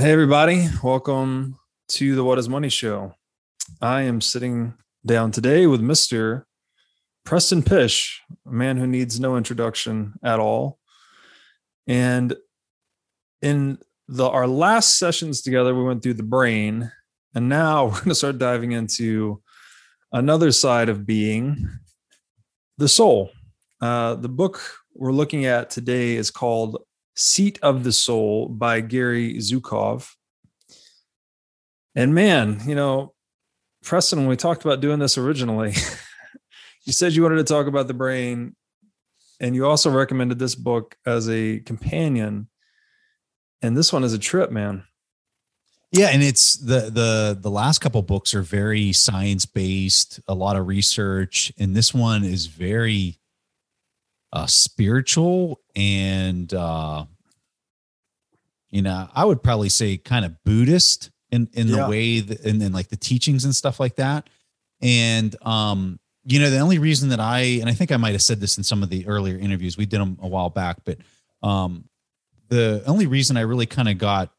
Hey, everybody. Welcome to the What is Money Show. I am sitting down today with Mr. Preston Pysh, a man who needs no introduction at all. And in the our last sessions together, we went through the brain, and now we're going to start diving into another side of being, the soul. Uh, the book we're looking at today is called Seat of the Soul by Gary Zukav. And man, you know, Preston, when we talked about doing this originally, you said you wanted to talk about the brain, and you also recommended this book as a companion. And this one is a trip, man. Yeah, and it's the the the last couple books are very science based, a lot of research, and this one is very uh, spiritual and uh, you know I would probably say kind of Buddhist in in yeah. the way that, and then like the teachings and stuff like that. And um, you know the only reason that I and I think I might have said this in some of the earlier interviews we did them a while back, but um, the only reason I really kind of got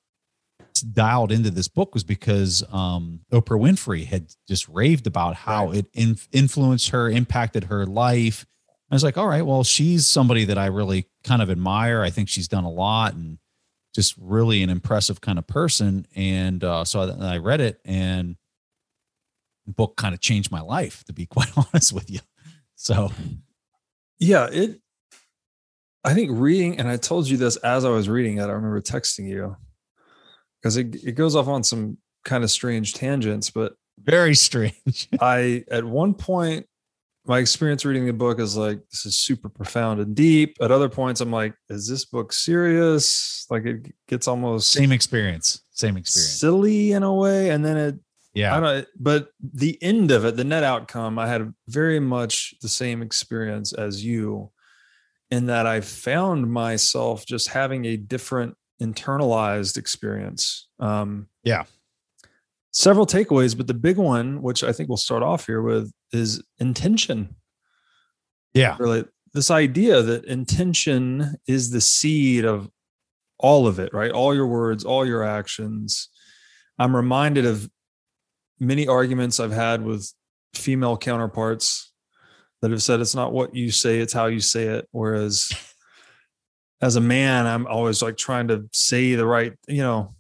dialed into this book was because um, Oprah Winfrey had just raved about how right. it in, influenced her, impacted her life, I was like, all right, well, she's somebody that I really kind of admire. I think she's done a lot and just really an impressive kind of person. And uh, so I, I read it, and the book kind of changed my life, to be quite honest with you. So, yeah, it. I think reading, and I told you this as I was reading it. I remember texting you because it it goes off on some kind of strange tangents, but very strange. I at one point my experience reading the book is like this is super profound and deep. At other points i'm like is this book serious? Like it gets almost same experience. Same experience. silly in a way and then it yeah. i don't but the end of it the net outcome i had very much the same experience as you in that i found myself just having a different internalized experience. Um yeah several takeaways, but the big one, which I think we'll start off here with, is intention. Yeah. Really, this idea that intention is the seed of all of it, right? All your words, all your actions. I'm reminded of many arguments I've had with female counterparts that have said it's not what you say, it's how you say it. Whereas as a man, I'm always like trying to say the right, you know,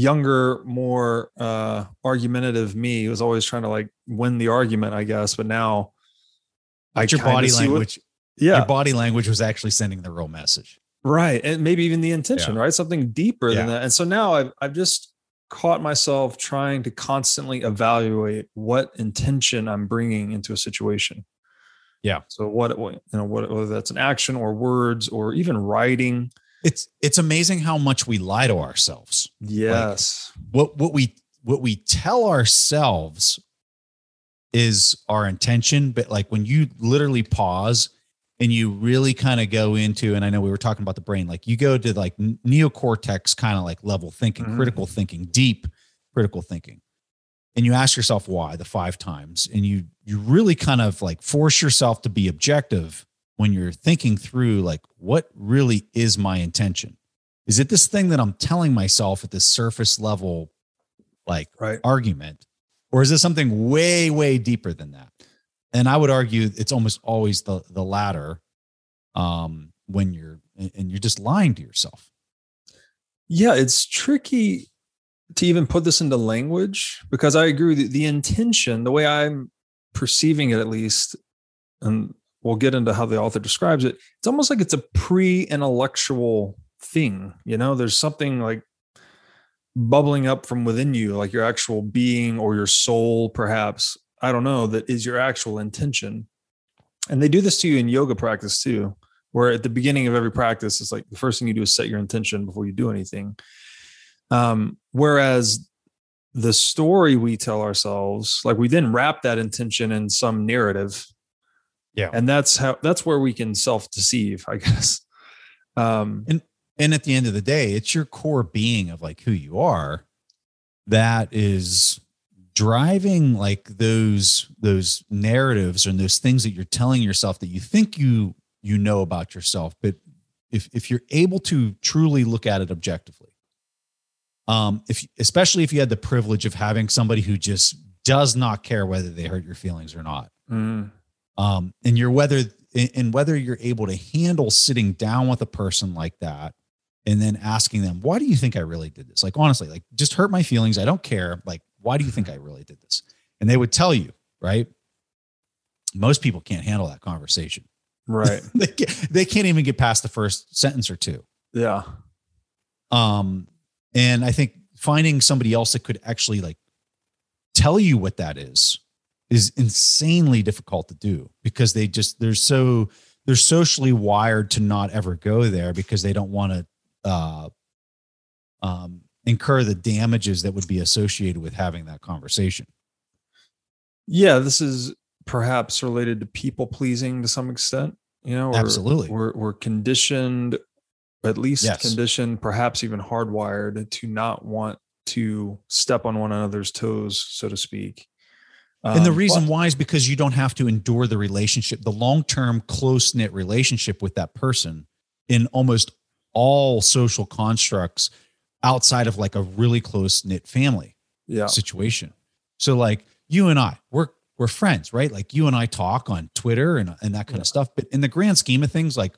younger, more uh, argumentative me was always trying to like win the argument, I guess. But now, I your body language, what, yeah, your body language was actually sending the real message, right? And maybe even the intention, yeah. right? Something deeper yeah. than that. And so now I've I've just caught myself trying to constantly evaluate what intention I'm bringing into a situation. Yeah. So what you know, what whether that's an action or words or even writing it's it's amazing how much we lie to ourselves. Yes. Like what what we what we tell ourselves is our intention, but like when you literally pause and you really kind of go into and I know we were talking about the brain, like you go to like neocortex kind of like level thinking, mm-hmm. critical thinking, deep critical thinking. And you ask yourself why the five times and you you really kind of like force yourself to be objective when you're thinking through like what really is my intention? Is it this thing that i'm telling myself at this surface level like right. argument? Or is this something way way deeper than that? And i would argue it's almost always the the latter um when you're and you're just lying to yourself. Yeah it's tricky to even put this into language because i agree the, the intention the way i'm perceiving it at least and we'll get into how the author describes it. It's almost like it's a pre-intellectual thing. You know, there's something like bubbling up from within you, like your actual being or your soul, perhaps. I don't know, that is your actual intention. And they do this to you in yoga practice too, where at the beginning of every practice, it's like the first thing you do is set your intention before you do anything. Um, whereas the story we tell ourselves, like we then wrap that intention in some narrative yeah. And that's how that's where we can self-deceive, I guess. Um and and at the end of the day, it's your core being of like who you are that is driving like those those narratives and those things that you're telling yourself that you think you you know about yourself but if if you're able to truly look at it objectively Um, if especially if you had the privilege of having somebody who just does not care whether they hurt your feelings or not. Mm. Um, and you're whether and whether you're able to handle sitting down with a person like that and then asking them, why do you think I really did this? Like, honestly, like just hurt my feelings. I don't care. Like, why do you think I really did this? And they would tell you, right? Most people can't handle that conversation. Right. they, can't, they can't even get past the first sentence or two. Yeah. Um, and I think finding somebody else that could actually like tell you what that is is insanely difficult to do because they just they're so they're socially wired to not ever go there because they don't want to uh, um, incur the damages that would be associated with having that conversation. Yeah, this is perhaps related to people pleasing to some extent. You know, absolutely. We're we're conditioned, at least yes. conditioned, perhaps even hardwired to not want to step on one another's toes, so to speak. Um, and the reason but, why is because you don't have to endure the relationship, the long term, close knit relationship with that person in almost all social constructs outside of like a really close knit family yeah. situation. So, like you and I, we're we're friends, right? Like you and I talk on Twitter and, and that kind yeah. of stuff. But in the grand scheme of things, like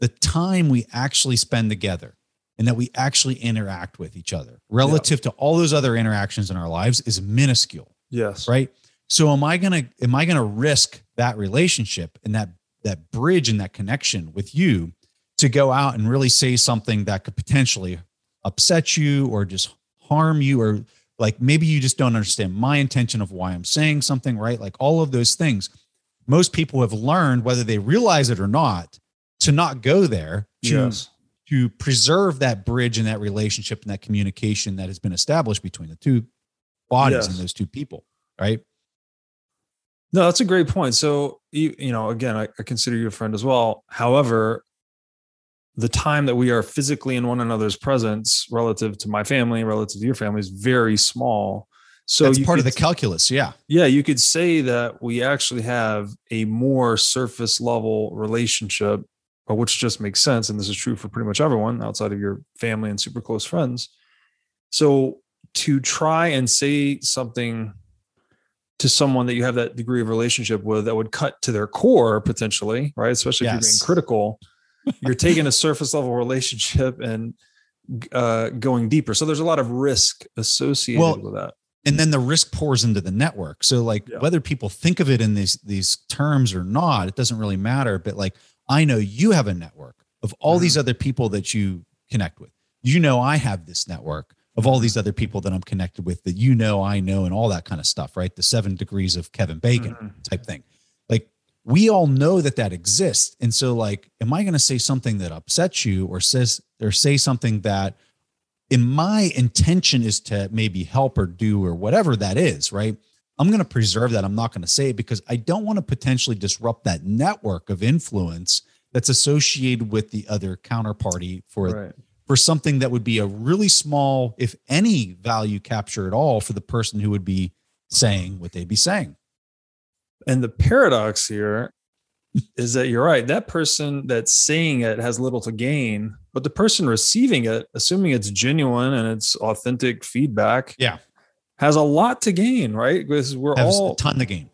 the time we actually spend together and that we actually interact with each other relative yeah. to all those other interactions in our lives is minuscule. Yes. Right. So am I gonna am I gonna risk that relationship and that that bridge and that connection with you to go out and really say something that could potentially upset you or just harm you or like maybe you just don't understand my intention of why I'm saying something, right? Like all of those things. Most people have learned, whether they realize it or not, to not go there to, yes. to preserve that bridge and that relationship and that communication that has been established between the two bodies yes. and those two people, right? No, that's a great point. So, you, you know, again, I, I consider you a friend as well. However, the time that we are physically in one another's presence relative to my family, relative to your family is very small. So that's part could, of the calculus. Yeah. Yeah. You could say that we actually have a more surface level relationship, uh, which just makes sense. And this is true for pretty much everyone outside of your family and super close friends. So to try and say something to someone that you have that degree of relationship with that would cut to their core potentially, right? Especially yes. if you're being critical, you're taking a surface level relationship and uh, going deeper. So there's a lot of risk associated well, with that. And then the risk pours into the network. So like yeah. whether people think of it in these these terms or not, it doesn't really matter. But like I know you have a network of all mm-hmm. these other people that you connect with. You know I have this network of all these other people that I'm connected with that you know, I know, and all that kind of stuff, right? The seven degrees of Kevin Bacon mm-hmm. type thing. Like we all know that that exists. And so, like, am I going to say something that upsets you or says, or say something that in my intention is to maybe help or do or whatever that is, right? I'm going to preserve that. I'm not going to say it because I don't want to potentially disrupt that network of influence that's associated with the other counterparty for right for something that would be a really small, if any value capture at all for the person who would be saying what they'd be saying. And the paradox here is that you're right. That person that's saying it has little to gain, but the person receiving it, assuming it's genuine and it's authentic feedback, yeah, has a lot to gain, right? Because we're has all a ton to gain.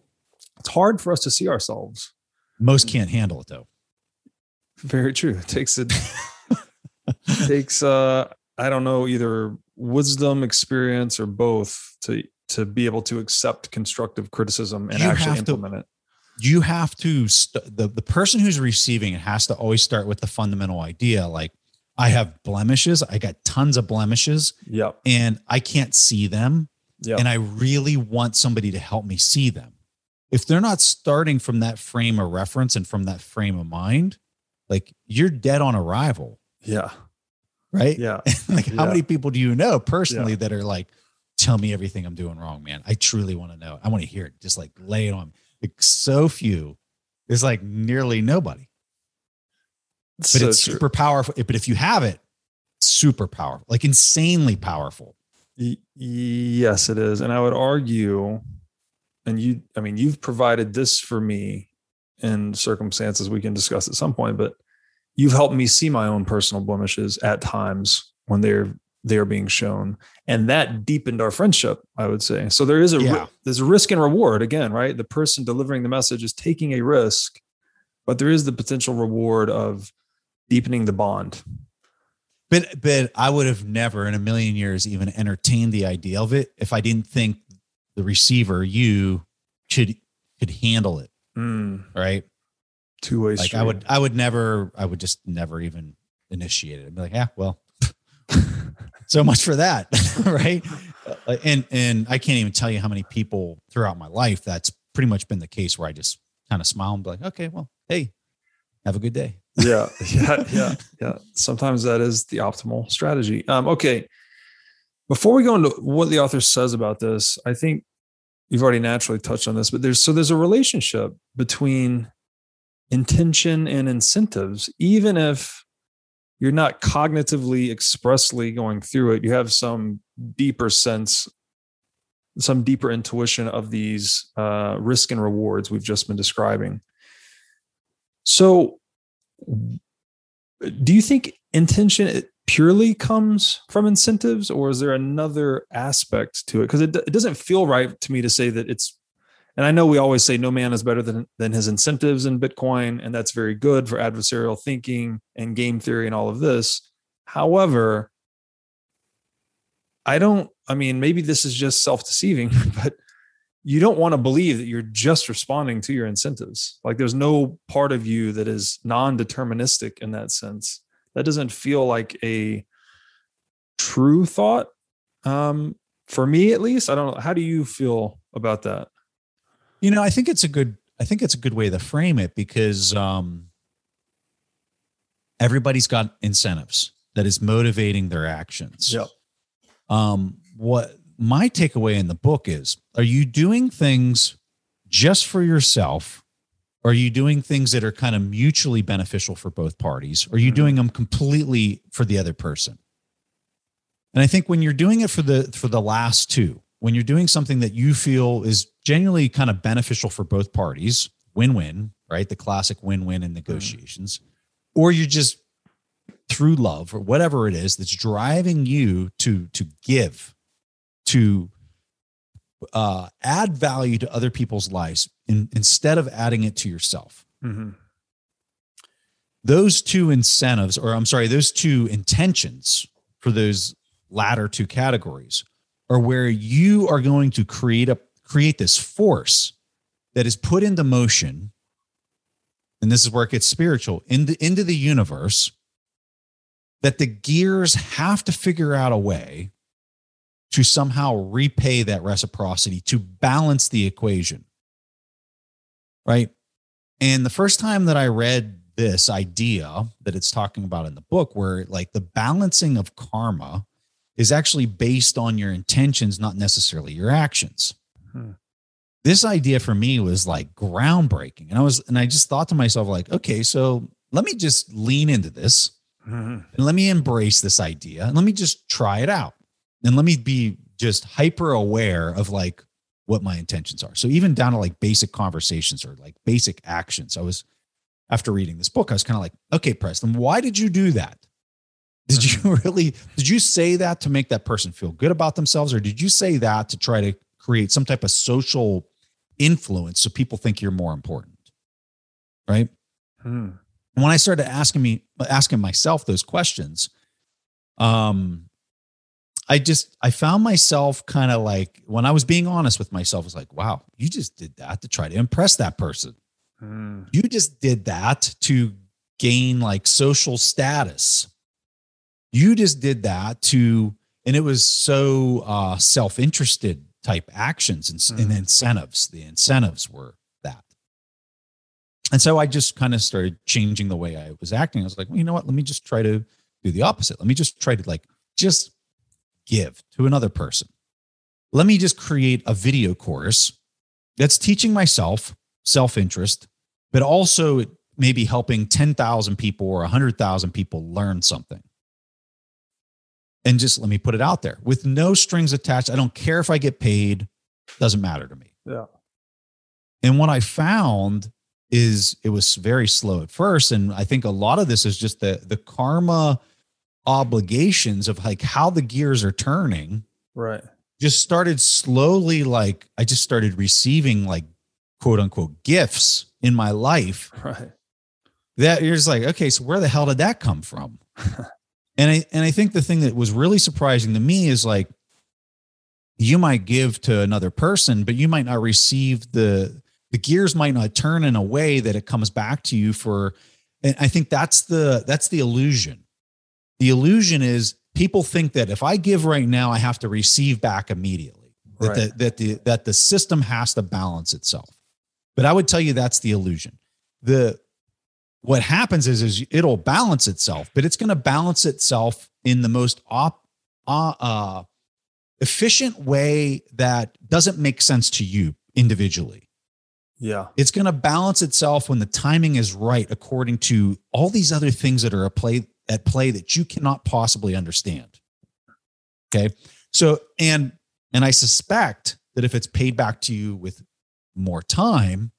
It's hard for us to see ourselves. Most can't handle it though. Very true. It takes it takes uh I don't know either wisdom, experience, or both to to be able to accept constructive criticism and you actually implement to, it. You have to st- the the person who's receiving it has to always start with the fundamental idea like I have blemishes, I got tons of blemishes. Yep. And I can't see them. Yep. And I really want somebody to help me see them. If they're not starting from that frame of reference and from that frame of mind, like you're dead on arrival. Yeah. Right. Yeah. like how yeah. many people do you know personally yeah. that are like, tell me everything I'm doing wrong, man. I truly want to know. I want to hear it. Just like lay it on. Like so few. It's like nearly nobody. But so it's true. super powerful. But if you have it, super powerful, like insanely powerful. Y- yes, it is. And I would argue, and you, I mean, you've provided this for me in circumstances we can discuss at some point, but you've helped me see my own personal blemishes at times when they're they are being shown and that deepened our friendship i would say so there is a Yeah. there's a risk and reward again right the person delivering the message is taking a risk but there is the potential reward of deepening the bond But but I would have never in a million years even entertained the idea of it if I didn't think the receiver, you, could could handle it. Mm, Right. Two-way Like street. I would I would never I would just never even initiate it. I'd be like, yeah, well, so much for that. right. Uh, And and I can't even tell you how many people throughout my life that's pretty much been the case where I just kind of smile and be like, okay, well, hey, have a good day. yeah yeah yeah yeah sometimes that is the optimal strategy um okay before we go into what the author says about this i think you've already naturally touched on this but there's so there's a relationship between intention and incentives even if you're not cognitively expressly going through it you have some deeper sense some deeper intuition of these uh, risk and rewards we've just been describing. So do you think intention purely comes from incentives or is there another aspect to it? Because it, it doesn't feel right to me to say that it's and i know we always say no man is better than than his incentives in bitcoin and that's very good for adversarial thinking and game theory and all of this however i don't i mean maybe this is just self-deceiving but you don't want to believe that you're just responding to your incentives. Like there's no part of you that is non-deterministic in that sense. That doesn't feel like a true thought. Um, for me at least, I don't know. How do you feel about that? You know, I think it's a good I think it's a good way to frame it because um everybody's got incentives that is motivating their actions. Yep. Um what my takeaway in the book is are you doing things just for yourself? Or are you doing things that are kind of mutually beneficial for both parties? Or are you Mhm. doing them completely for the other person? And I think when you're doing it for the for the last two, when you're doing something that you feel is genuinely kind of beneficial for both parties, win-win, right? The classic win-win in negotiations, or you're just through love or whatever it is that's driving you to to give, to uh, add value to other people's lives in, instead of adding it to yourself Mm-hmm. those two incentives, or I'm sorry, those two intentions for those latter two categories are where you are going to create a create this force that is put into motion. And this is where it gets spiritual into, into the universe that the gears have to figure out a way to somehow repay that reciprocity to balance the equation. Right. And the first time that I read this idea that it's talking about in the book, where like the balancing of karma is actually based on your intentions, not necessarily your actions. Hmm. This idea for me was like groundbreaking. And I was, and I just thought to myself, like, okay, so let me just lean into this Mm-hmm. and let me embrace this idea and let me just try it out and let me be just hyper aware of like what my intentions are so even down to like basic conversations or like basic actions i was after reading this book i was kind of like okay preston why did you do that did you really did you say that to make that person feel good about themselves or did you say that to try to create some type of social influence so people think you're more important right Hmm. when I started asking me asking myself those questions, um, I just I found myself kind of like when I was being honest with myself, I was like, wow, you just did that to try to impress that person. Hmm. You just did that to gain like social status. You just did that to, and it was so uh self-interested type actions and, and Mhm. incentives. The incentives were that. And so I just kind of started changing the way I was acting. I was like, well, you know what? Let me just try to do the opposite. Let me just try to like just give to another person. Let me just create a video course that's teaching myself self interest, but also maybe helping 10,000 people or 100,000 people learn something. And just let me put it out there with no strings attached. I don't care if I get paid, doesn't matter to me. Yeah. And what I found is it was very slow at first. And I think a lot of this is just the the karma obligations of like how the gears are turning Right. just started slowly like I just started receiving like quote unquote gifts in my life Right. that you're just like, okay, so where the hell did that come from? and I and I think the thing that was really surprising to me is like you might give to another person, but you might not receive the the gears might not turn in a way that it comes back to you for and I think that's the that's the illusion. The illusion is people think that if I give right now, I have to receive back immediately. That Right. the that the that the system has to balance itself. But I would tell you that's the illusion. The what happens is is it'll balance itself, but it's going to balance itself in the most op, uh, uh, efficient way that doesn't make sense to you individually. Yeah. It's going to balance itself when the timing is right, according to all these other things that are at play at play that you cannot possibly understand. Okay, so and and I suspect that if it's paid back to you with more time,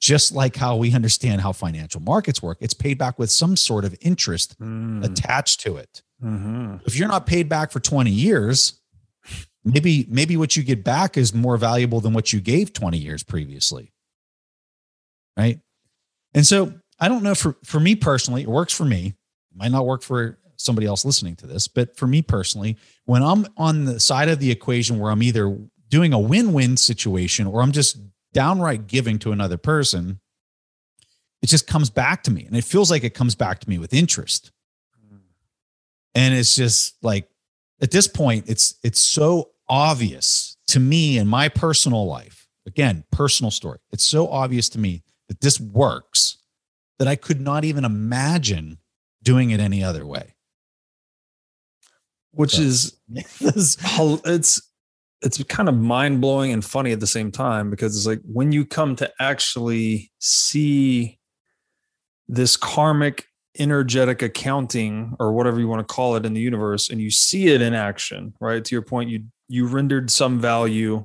just like how we understand how financial markets work, it's paid back with some sort of interest Mm. attached to it. Mhm. If you're not paid back for 20 years, maybe maybe what you get back is more valuable than what you gave 20 years previously. Right? And so I don't know for for me personally, it works for me. It might not work for somebody else listening to this, but for me personally, when I'm on the side of the equation where I'm either doing a win-win situation or I'm just downright giving to another person, it just comes back to me and it feels like it comes back to me with interest. And it's just like at this point it's it's so obvious to me in my personal life again personal story it's so obvious to me that this works that i could not even imagine doing it any other way. Which So- is it's it's kind of mind blowing and funny at the same time because it's like when you come to actually see this karmic energetic accounting or whatever you want to call it in the universe and you see it in action right to your point you you rendered some value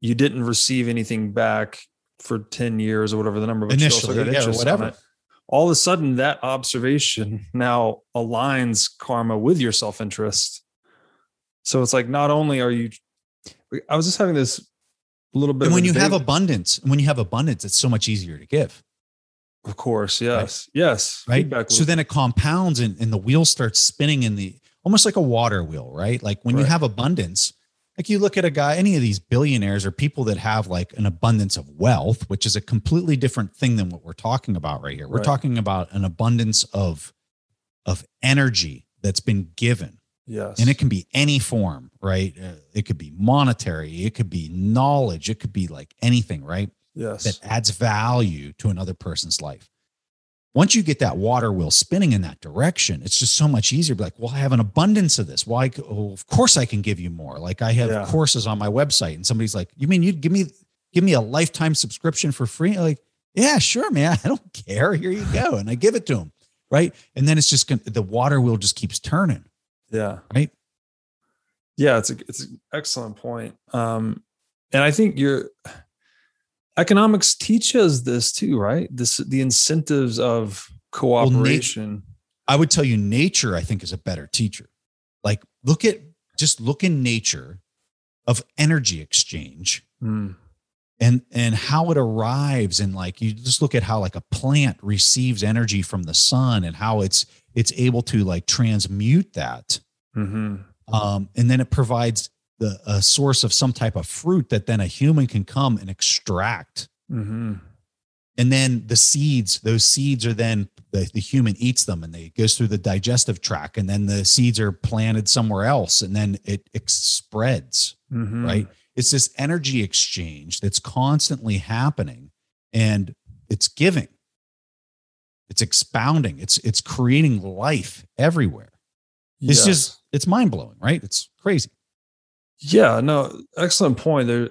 you didn't receive anything back for 10 years or whatever the number but you also Initially, got yeah, whatever. it. all of a sudden that observation now aligns karma with your self-interest so it's like not only are you i was just having this little bit and when you have debate- abundance when you have abundance it's so much easier to give. Of course yes yes right? Feedback so then it compounds and, and the wheel starts spinning in the almost like a water wheel right? Like when you have abundance like you look at a guy any of these billionaires or people that have like an abundance of wealth which is a completely different thing than what we're talking about right here. We're Right. talking about an abundance of of energy that's been given yes and it can be any form right Uh, it could be monetary it could be knowledge it could be like anything right yes that adds value to another person's life. Once you get that water wheel spinning in that direction, it's just so much easier. Be like, well, I have an abundance of this. Why? Oh, of course, I can give you more. Like I have Yeah. courses on my website, and somebody's like, "You mean you'd give me give me a lifetime subscription for free?" Like, yeah, sure, man. I don't care. Here you go, and I give it to them, right? And then it's just gonna, the water wheel just keeps turning, yeah right? Yeah, it's a it's an excellent point. Um, and I think your economics teaches this too, right? This the incentives of cooperation. I would tell you nature, I think, is a better teacher. Like look at just look in nature of energy exchange Hmm. and and how it arrives and like you just look at how like a plant receives energy from the sun and how it's it's able to like transmute that Mhm. um, and then it provides the a source of some type of fruit that then a human can come and extract Mhm. and then the seeds those seeds are then the, the human eats them and they it goes through the digestive tract and then the seeds are planted somewhere else and then it, it spreads Mhm. right it's this energy exchange that's constantly happening and it's giving it's expounding it's it's creating life everywhere it's Yes. just it's mind-blowing right it's crazy Yeah, no, excellent point. There,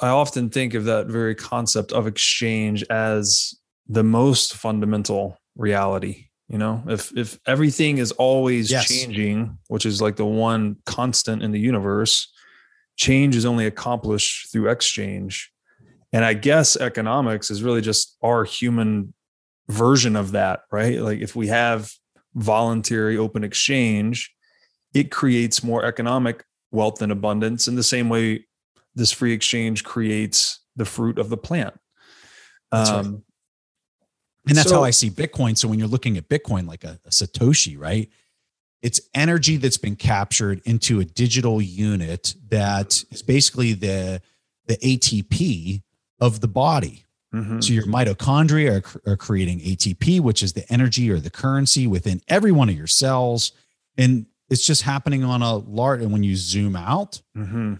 I often think of that very concept of exchange as the most fundamental reality. You know, if if everything is always Yes. changing, which is like the one constant in the universe, change is only accomplished through exchange. And I guess economics is really just our human version of that, right? Like if we have voluntary open exchange, it creates more economic wealth and abundance in the same way this free exchange creates the fruit of the plant. That's um, right. And that's so, how I see Bitcoin. So when you're looking at Bitcoin like a, a Satoshi, right? It's energy that's been captured into a digital unit that is basically the the ATP of the body. Mm-hmm. So your mitochondria are, are, creating ATP, which is the energy or the currency within every one of your cells, and it's just happening on a large. And when you zoom out, mm-hmm.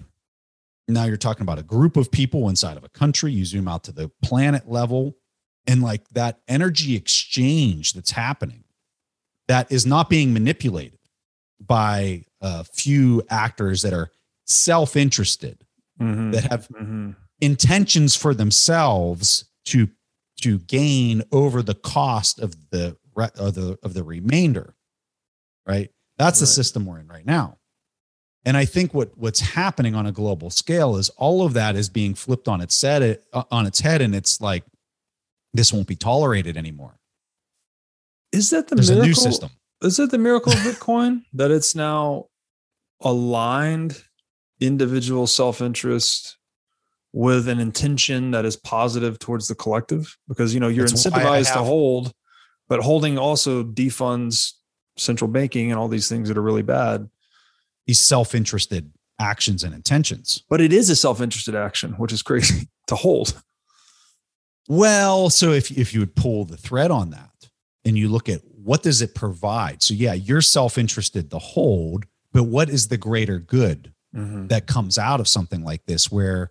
now you're talking about a group of people inside of a country. You zoom out to the planet level, and like that energy exchange that's happening that is not being manipulated by a few actors that are self-interested mm-hmm. that have mm-hmm. Intentions for themselves to to gain over the cost of the of the of the remainder right that's right. the system we're in right now and i think what what's happening on a global scale is all of that is being flipped on its head uh, on its head and it's like this won't be tolerated anymore. Is that the There's miracle? new system? Is it the miracle of Bitcoin that it's now aligned individual self-interest with an intention that is positive towards the collective? Because you know you're incentivized to hold, but holding also defunds central banking and all these things that are really bad. These self-interested actions and intentions. But it is a self-interested action, which is crazy to hold. Well, so if if you would pull the thread on that and you look at what does it provide? So yeah, you're self-interested to hold, but what is the greater good mm-hmm. that comes out of something like this where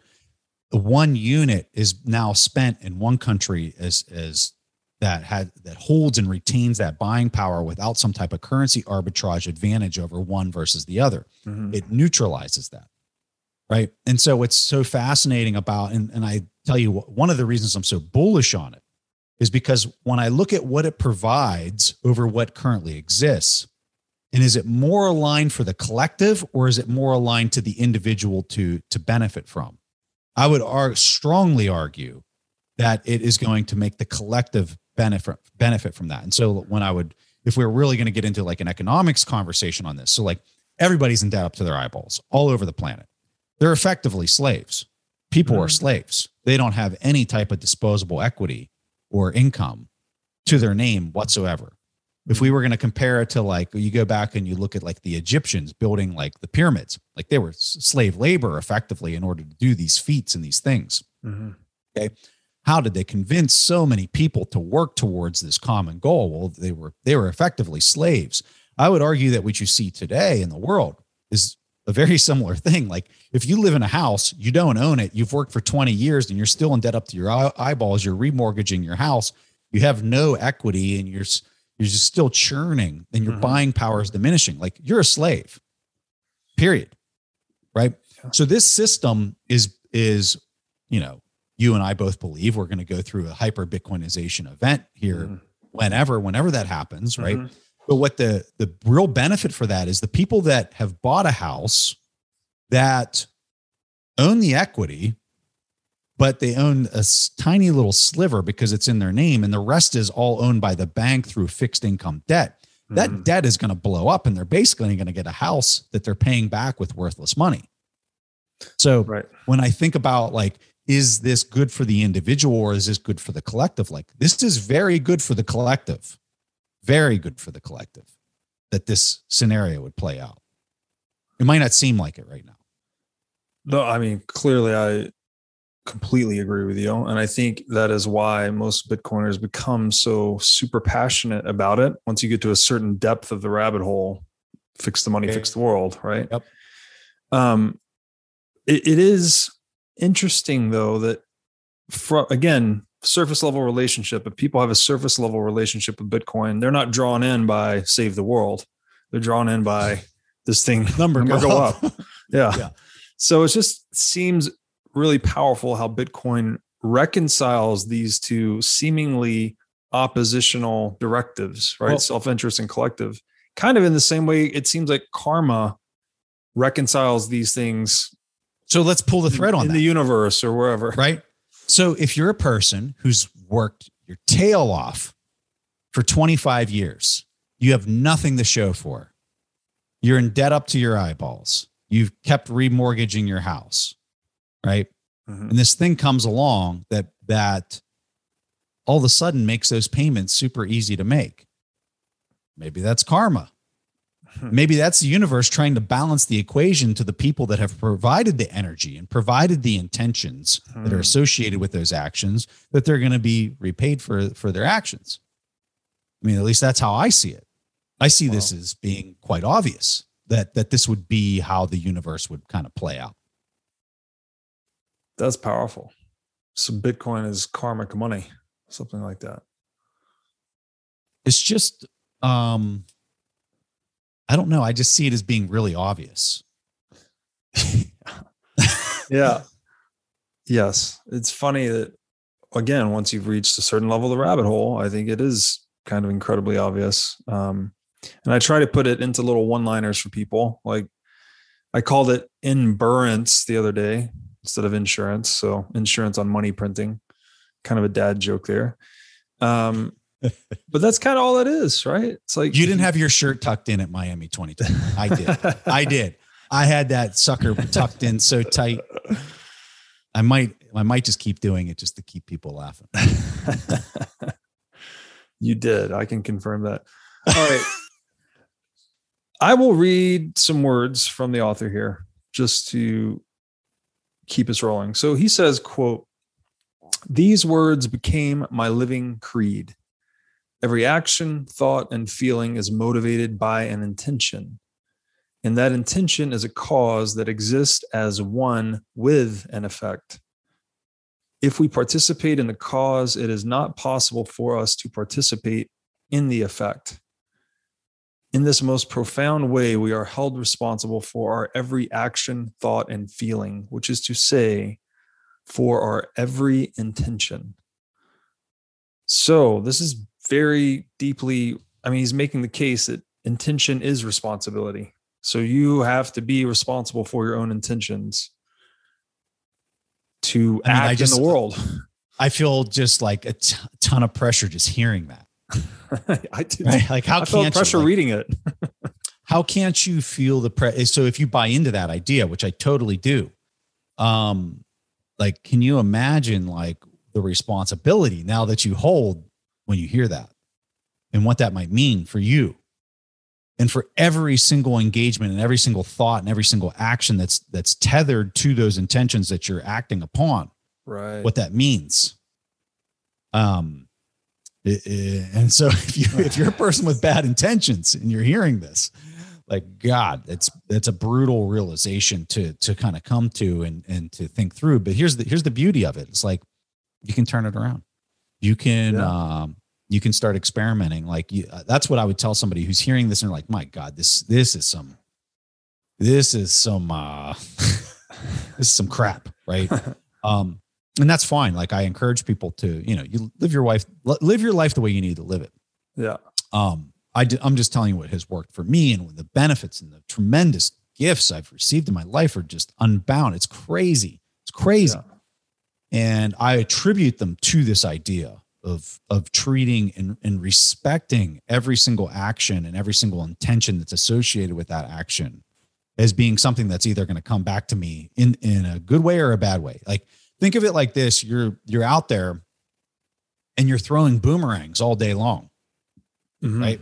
one unit is now spent in one country as as that had that holds and retains that buying power without some type of currency arbitrage advantage over one versus the other. Mm-hmm. It neutralizes that. Right. And so what's so fascinating about and, and I tell you one of the reasons I'm so bullish on it is because when I look at what it provides over what currently exists, and is it more aligned for the collective or is it more aligned to the individual to to benefit from? I would ar- strongly argue that it is going to make the collective benefit benefit from that. And so when I would if we we're really going to get into like an economics conversation on this, so like everybody's in debt up to their eyeballs all over the planet. They're effectively slaves. People mm-hmm. are slaves they don't have any type of disposable equity or income to their name whatsoever. If we were going to compare it to like you go back and you look at like the Egyptians building like the pyramids, like they were slave labor effectively in order to do these feats and these things. Mm-hmm. Okay. How did they convince so many people to work towards this common goal? Well, they were they were effectively slaves. I would argue that what you see today in the world is a very similar thing. Like if you live in a house, you don't own it, you've worked for 20 years and you're still in debt up to your eyeballs, you're remortgaging your house, you have no equity and you're you're just still churning and your mm-hmm. buying power is diminishing. Like you're a slave. Period. Right? Yeah. So this system is is, you know, you and I both believe we're going to go through a hyper bitcoinization event here mm-hmm. whenever whenever that happens, right? Mm-hmm but what the the real benefit for that is the people that have bought a house that own the equity, but they own a tiny little sliver because it's in their name, and the rest is all owned by the bank through fixed income debt. That mm-hmm. debt is going to blow up, and they're basically going to get a house that they're paying back with worthless money. So right. when I think about like, is this good for the individual or is this good for the collective? Like, this is very good for the collective very good for the collective that this scenario would play out. It might not seem like it right now. No, I mean, clearly, I completely agree with you. And I think that is why most Bitcoiners become so super passionate about it. Once you get to a certain depth of the rabbit hole, fix the money, okay. fix the world, right? Yep. Um, it, it is interesting though that, from again, surface level relationship. If people have a surface level relationship with Bitcoin, they're not drawn in by save the world. They're drawn in by this thing number, number go, up. up. yeah. yeah. So it just seems really powerful how Bitcoin reconciles these two seemingly oppositional directives, right? Well, Self-interest and collective. Kind of in the same way it seems like karma reconciles these things. So let's pull the thread on in that. the universe or wherever. Right. So if you're a person who's worked your tail off for 25 years You have nothing to show for. You're in debt up to your eyeballs. You've kept remortgaging your house, right? Mm-hmm. And this thing comes along that that all of a sudden makes those payments super easy to make. Maybe that's karma. Hmm. Maybe that's the universe trying to balance the equation to the people that have provided the energy and provided the intentions hmm. that are hmm. associated with those actions that they're going to be repaid for for their actions. I mean, at least that's how I see it. I see wow. this as being quite obvious that that this would be how the universe would kind of play out. That's powerful. So Bitcoin is karmic money, something like that. It's just um I don't know. I just see it as being really obvious. yeah. Yes. It's funny that, again, once you've reached a certain level of the rabbit hole, I think it is kind of incredibly obvious. Um, and I try to put it into little one liners for people. Like I called it insurance the other day instead of insurance. So insurance on money printing, kind of a dad joke there. Um, but that's kind of all it is, right? It's like you didn't have your shirt tucked in at Miami 2020. I did. I did. I had that sucker tucked in so tight. I might I might just keep doing it just to keep people laughing. you did. I can confirm that. All right. I will read some words from the author here just to keep us rolling. So he says, quote, these words became my living creed. Every action, thought, and feeling is motivated by an intention. And that intention is a cause that exists as one with an effect. If we participate in the cause, it is not possible for us to participate in the effect. In this most profound way, we are held responsible for our every action, thought, and feeling, which is to say, for our every intention. So, this is very deeply i mean he's making the case that intention is responsibility. So you have to be responsible for your own intentions to I mean, act just, in the world. I feel just like a t- ton of pressure just hearing that i do right? like how I felt pressure you, like, reading it. How can't you feel the pressure so if you buy into that idea which i totally do um like can you imagine like the responsibility now that you hold when you hear that and what that might mean for you and for every single engagement and every single thought and every single action that's that's tethered to those intentions that you're acting upon right. what that means. Um it, it, and so if you if you're a person with bad intentions and you're hearing this like god it's it's a brutal realization to to kind of come to and and to think through but here's the here's the beauty of it it's like you can turn it around you can yeah. um, you can start experimenting. Like you, uh, that's what I would tell somebody who's hearing this and they're like, my God, this this is some this is some uh this is some crap, right? um, and that's fine. Like I encourage people to, you know, you live your life, live your life the way you need to live it. Yeah. Um, I I'm just telling you what has worked for me and the benefits and the tremendous gifts I've received in my life are just unbound. It's crazy. It's crazy. Yeah. And I attribute them to this idea of of treating and, and respecting every single action and every single intention that's associated with that action as being something that's either going to come back to me in in a good way or a bad way like think of it like this you're you're out there and you're throwing boomerangs all day long mm-hmm. right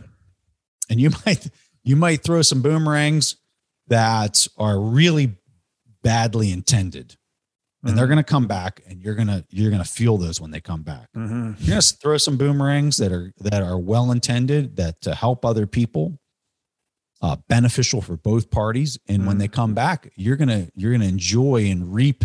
and you might you might throw some boomerangs that are really badly intended and they're mm-hmm. going to come back and you're going to you're going to feel those when they come back mm-hmm. you're going to throw some boomerangs that are that are well intended that to help other people uh, beneficial for both parties and when they mm-hmm. come back you're going to you're going to enjoy and reap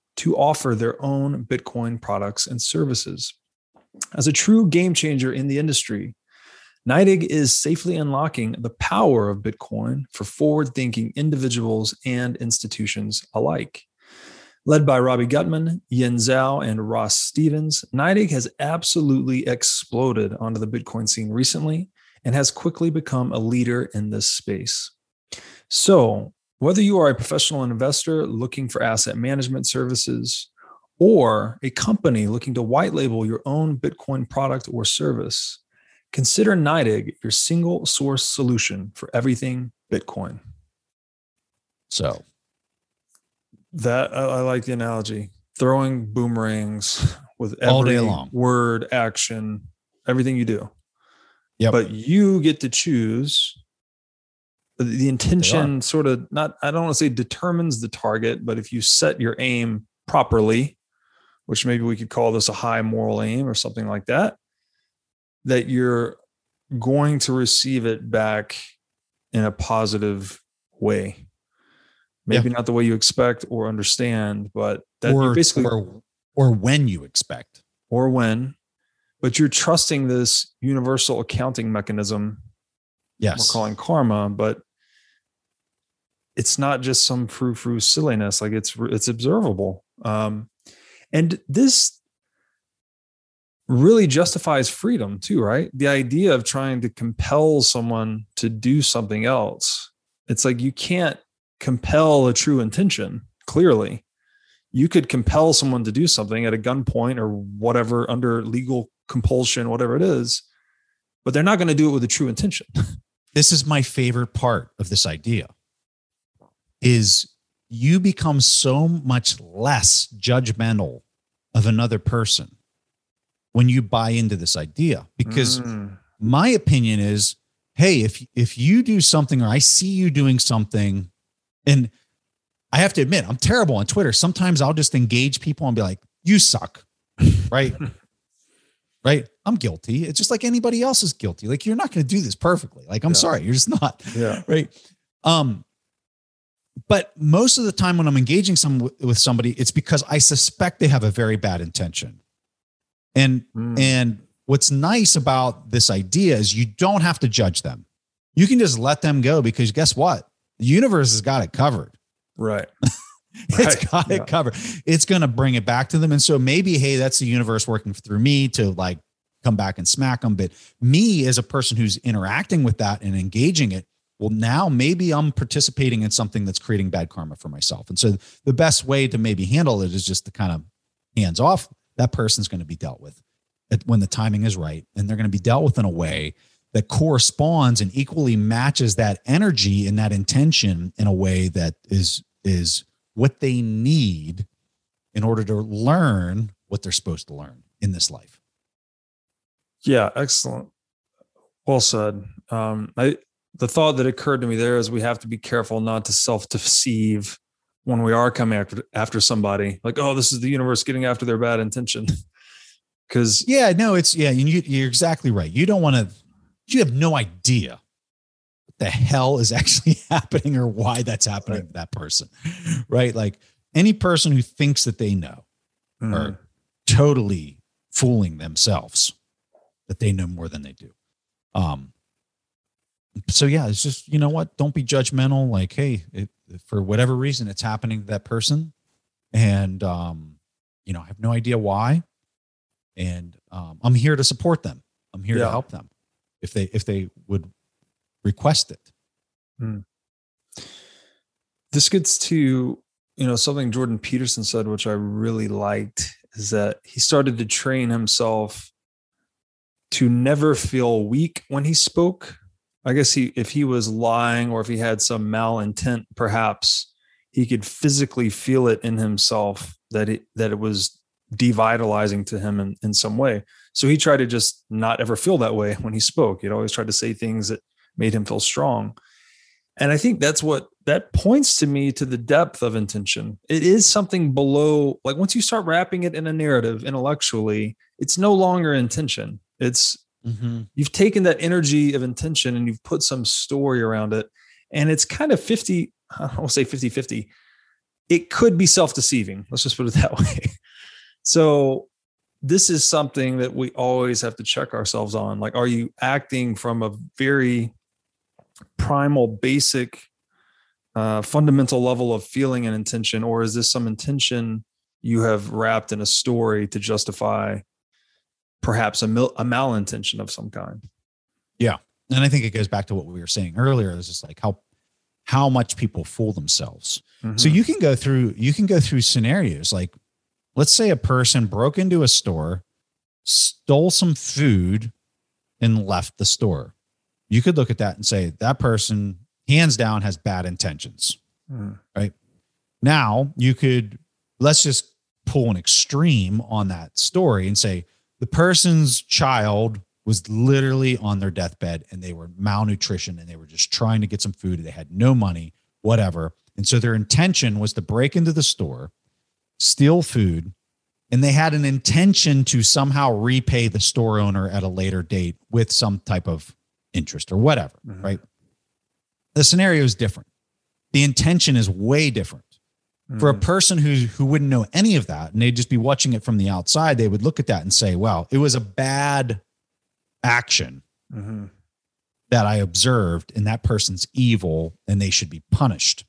to offer their own Bitcoin products and services. As a true game changer in the industry, NYDIG is safely unlocking the power of Bitcoin for forward thinking individuals and institutions alike. Led by Robby Gutmann, Yin Zhao, and Ross Stevens, NYDIG has absolutely exploded onto the Bitcoin scene recently and has quickly become a leader in this space. So, whether you are a professional investor looking for asset management services or a company looking to white label your own Bitcoin product or service, consider NYDIG your single source solution for everything Bitcoin. So, that I like the analogy throwing boomerangs with every All day long. word, action, everything you do. Yep. But you get to choose the- intention sort of not I don't want to say determines the target, but if you set your aim properly, which maybe we could call this a high moral aim or something like that, that you're going to receive it back in a positive way. Maybe not the way you expect or understand, but that or, basically or or when you expect. or when, but you're trusting this universal accounting mechanism Yes. we're calling karma, but it's not just some frou frou silliness. Like it's it's observable, um, and this really justifies freedom too, right? The idea of trying to compel someone to do something else. It's like you can't compel a true intention. Clearly, you could compel someone to do something at a gunpoint or whatever under legal compulsion, whatever it is, but they're not going to do it with a true intention. this is my favorite part of this idea is you become so much less judgmental of another person when you buy into this idea. Because Mm. my opinion is hey if if you do something or i see you doing something and i have to admit i'm terrible on twitter. Sometimes i'll just engage people and be like you suck right? Right? I'm guilty. It's just like anybody else is guilty. Like you're not going to do this perfectly. Like i'm Yeah. sorry you're just not yeah. right? Um but most of the time when i'm engaging some with somebody it's because i suspect they have a very bad intention and Mm. and what's nice about this idea is you don't have to judge them. You can just let them go because guess what? The universe has got it covered. right. It's Right. got Yeah. it covered. It's going to bring it back to them. And so maybe, hey, that's the universe working through me to like come back and smack them. But me as a person who's interacting with that and engaging it, well, now maybe I'm participating in something that's creating bad karma for myself. And so the best way to maybe handle it is just to kind of hands off. That person's going to be dealt with when the timing is right. And they're going to be dealt with in a way that corresponds and equally matches that energy and that intention in a way that is is what they need in order to learn what they're supposed to learn in this life. Yeah. Excellent. Well said. Um, I the thought that occurred to me there is we have to be careful not to self deceive when we are coming after after somebody. Like, oh, this is the universe getting after their bad intention. Because Yeah, no, it's yeah, you, you're exactly right. You don't want to. You have no idea what the hell is actually happening or why that's happening to that person, right? Like any person who thinks that they know mm, are totally fooling themselves that they know more than they do. Um. So yeah, it's just you know what? Don't be judgmental. Like, hey, it, for whatever reason, it's happening to that person, and um, you know, I have no idea why, and um, I'm here to support them. I'm here to help them if they if they would request it. this gets to you know something Jordan Peterson said, which I really liked, is that he started to train himself to never feel weak when he spoke. I guess he if he was lying or if he had some malintent, perhaps he could physically feel it in himself that it that it was devitalizing to him in, in some way. So he tried to just not ever feel that way when he spoke. He'd always tried to say things that made him feel strong. And I think that's what that points to me to the depth of intention. It is something below, like once you start wrapping it in a narrative intellectually, it's no longer intention. It's you've taken that energy of intention and you've put some story around it. And it's kind of 50, I won't say 50 50. It could be self deceiving. Let's just put it that way. So this is something that we always have to check ourselves on. Like, are you acting from a very primal, basic, uh, fundamental level of feeling and intention, or is this some intention you have wrapped in a story to justify perhaps a, mil- a malintention of some kind? Yeah, and I think it goes back to what we were saying earlier. Is just like how how much people fool themselves. Mm-hmm. So you can go through you can go through scenarios like let's say a person broke into a store, stole some food, and left the store. You could look at that and say that person, hands down, has bad intentions. Mm. Right. Now, you could, let's just pull an extreme on that story and say the person's child was literally on their deathbed and they were malnutrition and they were just trying to get some food. They had no money, whatever. And so their intention was to break into the store, steal food, and they had an intention to somehow repay the store owner at a later date with some type of interest or whatever, mm-hmm. right? The scenario is different. The intention is way different. Mm-hmm. For a mm-hmm. person who who wouldn't know any of that and they'd just be watching it from the outside, they would look at that and say, "Well, it was a bad action mm-hmm. that I observed, and that person's evil, and they should be punished."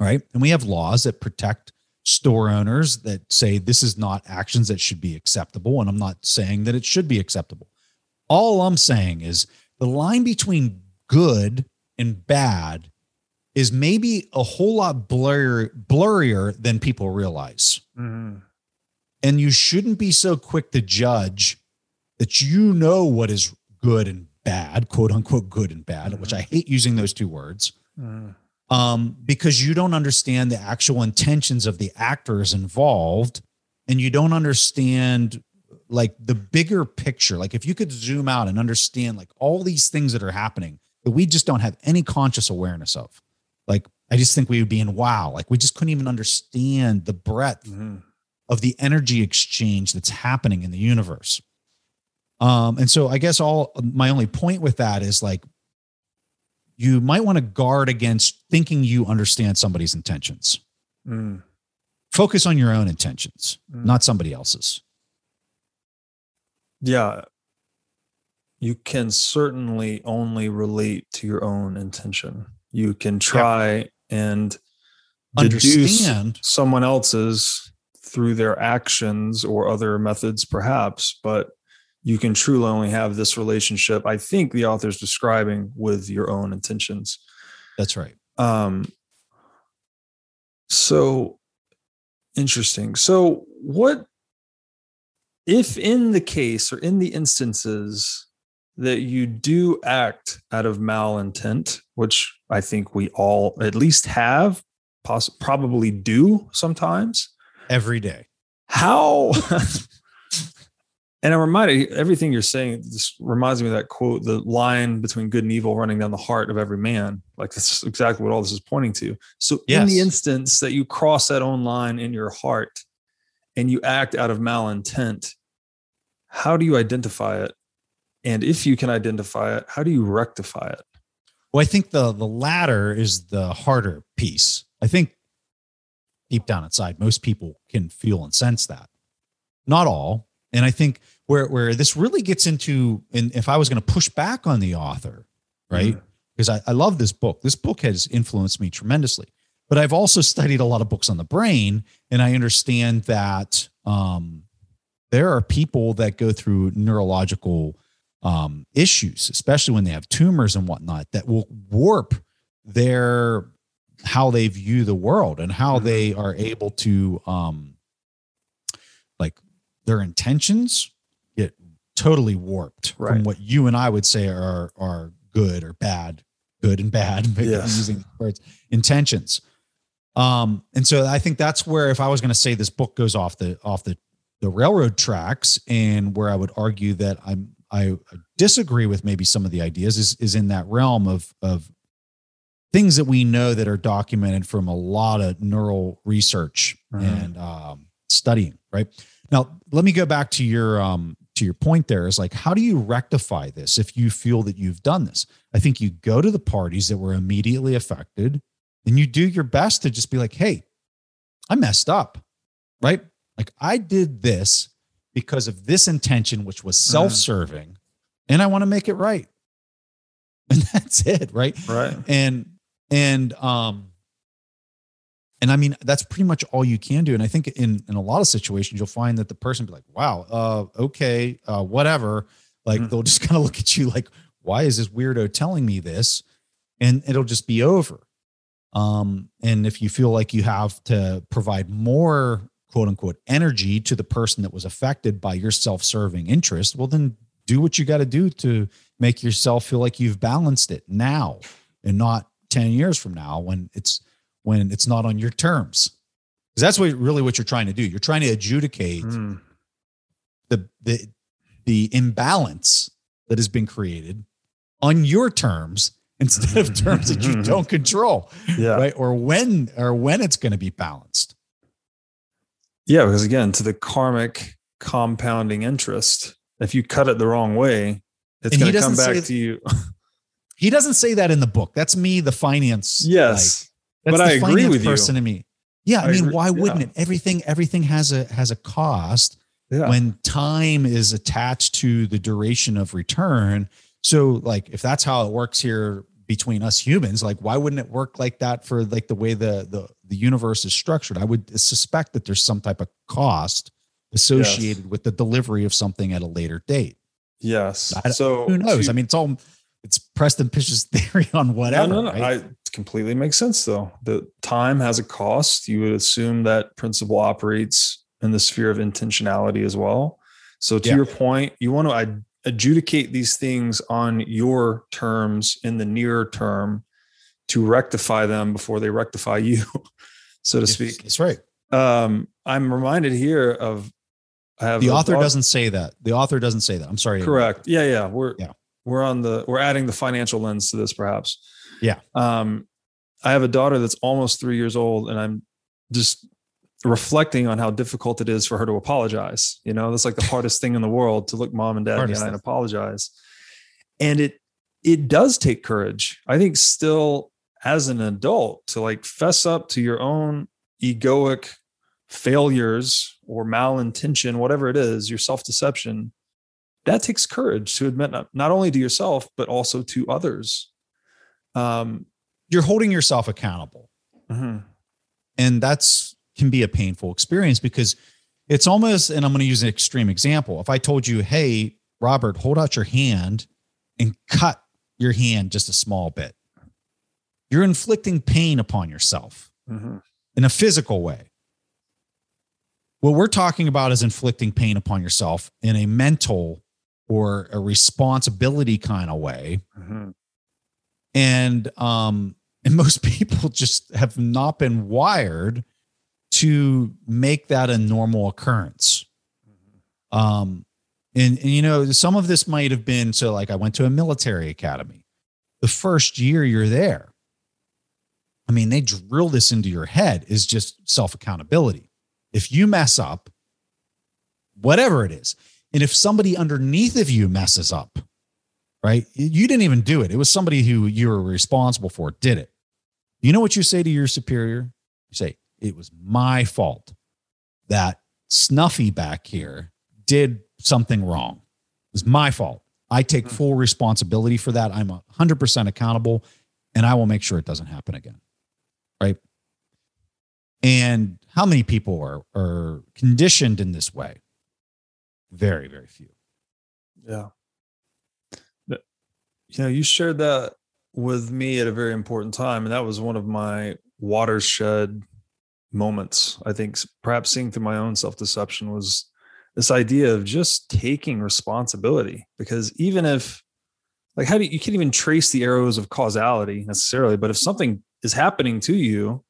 Right? And we have laws that protect store owners that say this is not actions that should be acceptable. And I'm not saying that it should be acceptable. All I'm saying is the line between good and bad is maybe a whole lot blur, blurrier than people realize. Mm-hmm. And you shouldn't be so quick to judge that you know what is good and bad, quote unquote, good and bad, mm-hmm. which I hate using those two words. Mm-hmm um, because you don't understand the actual intentions of the actors involved and you don't understand like the bigger picture like if you could zoom out and understand like all these things that are happening that we just don't have any conscious awareness of like i just think we would be in wow like we just couldn't even understand the breadth mm-hmm. of the energy exchange that's happening in the universe um and so i guess all my only point with that is like you might want to guard against thinking you understand somebody's intentions. Mm. Focus on your own intentions, mm. not somebody else's. Yeah. You can certainly only relate to your own intention. You can try yeah. and deduce understand. someone else's through their actions or other methods, perhaps, but you can truly only have this relationship i think the author's describing with your own intentions. That's right. Um so interesting. So what if in the case or in the instances that you do act out of malintent which i think we all at least have poss- probably do sometimes every day how And I'm reminded everything you're saying this reminds me of that quote, the line between good and evil running down the heart of every man. Like that's exactly what all this is pointing to. So yes. in the instance that you cross that own line in your heart and you act out of malintent, how do you identify it? And if you can identify it, how do you rectify it? Well, I think the the latter is the harder piece. I think deep down inside, most people can feel and sense that. Not all, and I think where where this really gets into, and if I was going to push back on the author, right? Because mm-hmm. I, I love this book. This book has influenced me tremendously. But I've also studied a lot of books on the brain, and I understand that um, there are people that go through neurological um, issues, especially when they have tumors and whatnot, that will warp their how they view the world and how mm-hmm. they are able to um, like their intentions get totally warped right. from what you and I would say are are good or bad, good and bad, yes. using words intentions. Um, and so I think that's where if I was going to say this book goes off the off the the railroad tracks, and where I would argue that I'm I disagree with maybe some of the ideas is is in that realm of of things that we know that are documented from a lot of neural research and um, studying, right? Now, let me go back to your um, to your point there is like how do you rectify this if you feel that you've done this? I think you go to the parties that were immediately affected and you do your best to just be like, "Hey, I messed up." Right? Like I did this because of this intention, which was self serving, and I want to make it right. And that's it, right? Right. And, and, um, and I mean, that's pretty much all you can do. And I think in, in a lot of situations, you'll find that the person be like, wow, uh, okay, uh, whatever. Like Mhm. they'll just kind of look at you like, why is this weirdo telling me this? And it'll just be over. Um, and if you feel like you have to provide more quote unquote energy to the person that was affected by your self-serving interest, well, then do what you got to do to make yourself feel like you've balanced it now and not 10 years from now when it's when it's not on your terms. Because that's what really what you're trying to do. You're trying to adjudicate Mm. the the the imbalance that has been created on your terms instead of terms that you don't control Yeah. right or when or when it's going to be balanced Yeah. Because again, to the karmic compounding interest, if you cut it the wrong way, it's going to come back to you. he doesn't say that in the book that's me the finance yes. like, but I agree with you. person in me yeah i, I mean agree- why wouldn't yeah. it everything everything has a has a cost yeah. when time is attached to the duration of return. So, like, if that's how it works here between us humans, like, why wouldn't it work like that for like the way the the the universe is structured? I would suspect that there's some type of cost associated with the delivery of something at a later date. yes. So Who knows? I mean, it's all it's Preston Pysh's theory on whatever. No, no, no. right? I it completely makes sense though. The time has a cost. You would assume that principle operates in the sphere of intentionality as well. So to Yeah. your point, you want to adjudicate these things on your terms in the near term to rectify them before they rectify you, so to Yes, speak. That's right. Um, I'm reminded here of I have The author daughter- doesn't say that. The author doesn't say that. I'm sorry. Correct. Yeah, yeah. We're Yeah. we're on the we're adding the financial lens to this, perhaps. Yeah. Um, I have a daughter that's almost three years old, and I'm just reflecting on how difficult it is for her to apologize. You know, that's like the hardest thing in the world to look mom and dad in the eye and apologize. And it it does take courage. I think still as an adult to like fess up to your own egoic failures or malintention, whatever it is, your self deception, that takes courage to admit not, not only to yourself, but also to others. Um, You're holding yourself accountable. mhm. and that's can be a painful experience because it's almost and i'm going to use an extreme example if i told you hey robert hold out your hand and cut your hand just a small bit you're inflicting pain upon yourself Mhm. in a physical way what we're talking about is inflicting pain upon yourself in a mental or a responsibility kind of way Mhm. and um and most people just have not been wired to make that a normal occurrence um and, and you know some of this might have been so like i went to a military academy the first year you're there i mean they drill this into your head is just self accountability if you mess up whatever it is and if somebody underneath of you messes up right? You didn't even do it. It was somebody who you were responsible for did it. You know what you say to your superior? You say, it was my fault that Snuffy back here did something wrong. It was my fault. I take Hmm. full responsibility for that. I'm 100% accountable and I will make sure it doesn't happen again. Right. And how many people are, are conditioned in this way? Very, very few. Yeah. But, You know, you shared that with me at a very important time, and that was one of my watershed moments. I think perhaps seeing through my own self deception was this idea of just taking responsibility. Because even if, like, how do you, you can't even trace the arrows of causality necessarily, but if something is happening to you,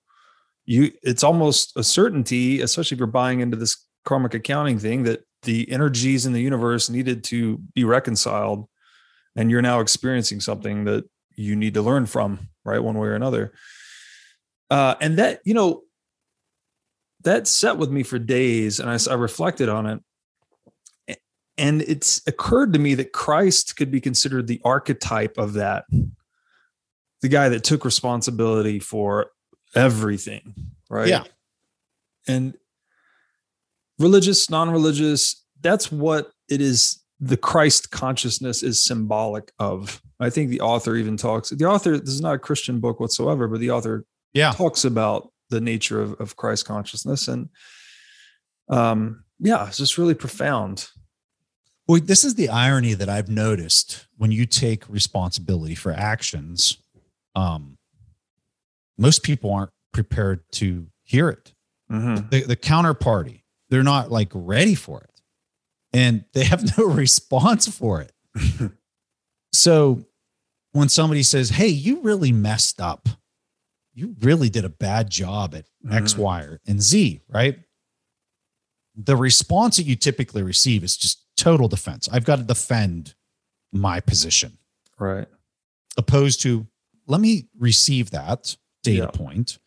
you it's almost a certainty, especially if you're buying into this karmic accounting thing, that the energies in the universe needed to be reconciled and you're now experiencing something that you need to learn from right one way or another uh, and that you know that set with me for days and I reflected on it and it's occurred to me that christ could be considered the archetype of that the guy that took responsibility for everything right Yeah. and religious non-religious that's what it is the Christ consciousness is symbolic of. I think the author even talks. The author, this is not a Christian book whatsoever, but the author Yeah. talks about the nature of, of Christ consciousness. And um, yeah, it's just really profound. Well, this is the irony that I've noticed when you take responsibility for actions. Um, most people aren't prepared to hear it. Mhm. The, the counterparty, they're not like ready for it, and they have no response for it. so, when somebody says, "Hey, you really messed up," you really did a bad job at X, Mhm. Y, and Z, right? The response that you typically receive is just total defense. I've got to defend my position, Right. opposed to let me receive that data Yeah. point.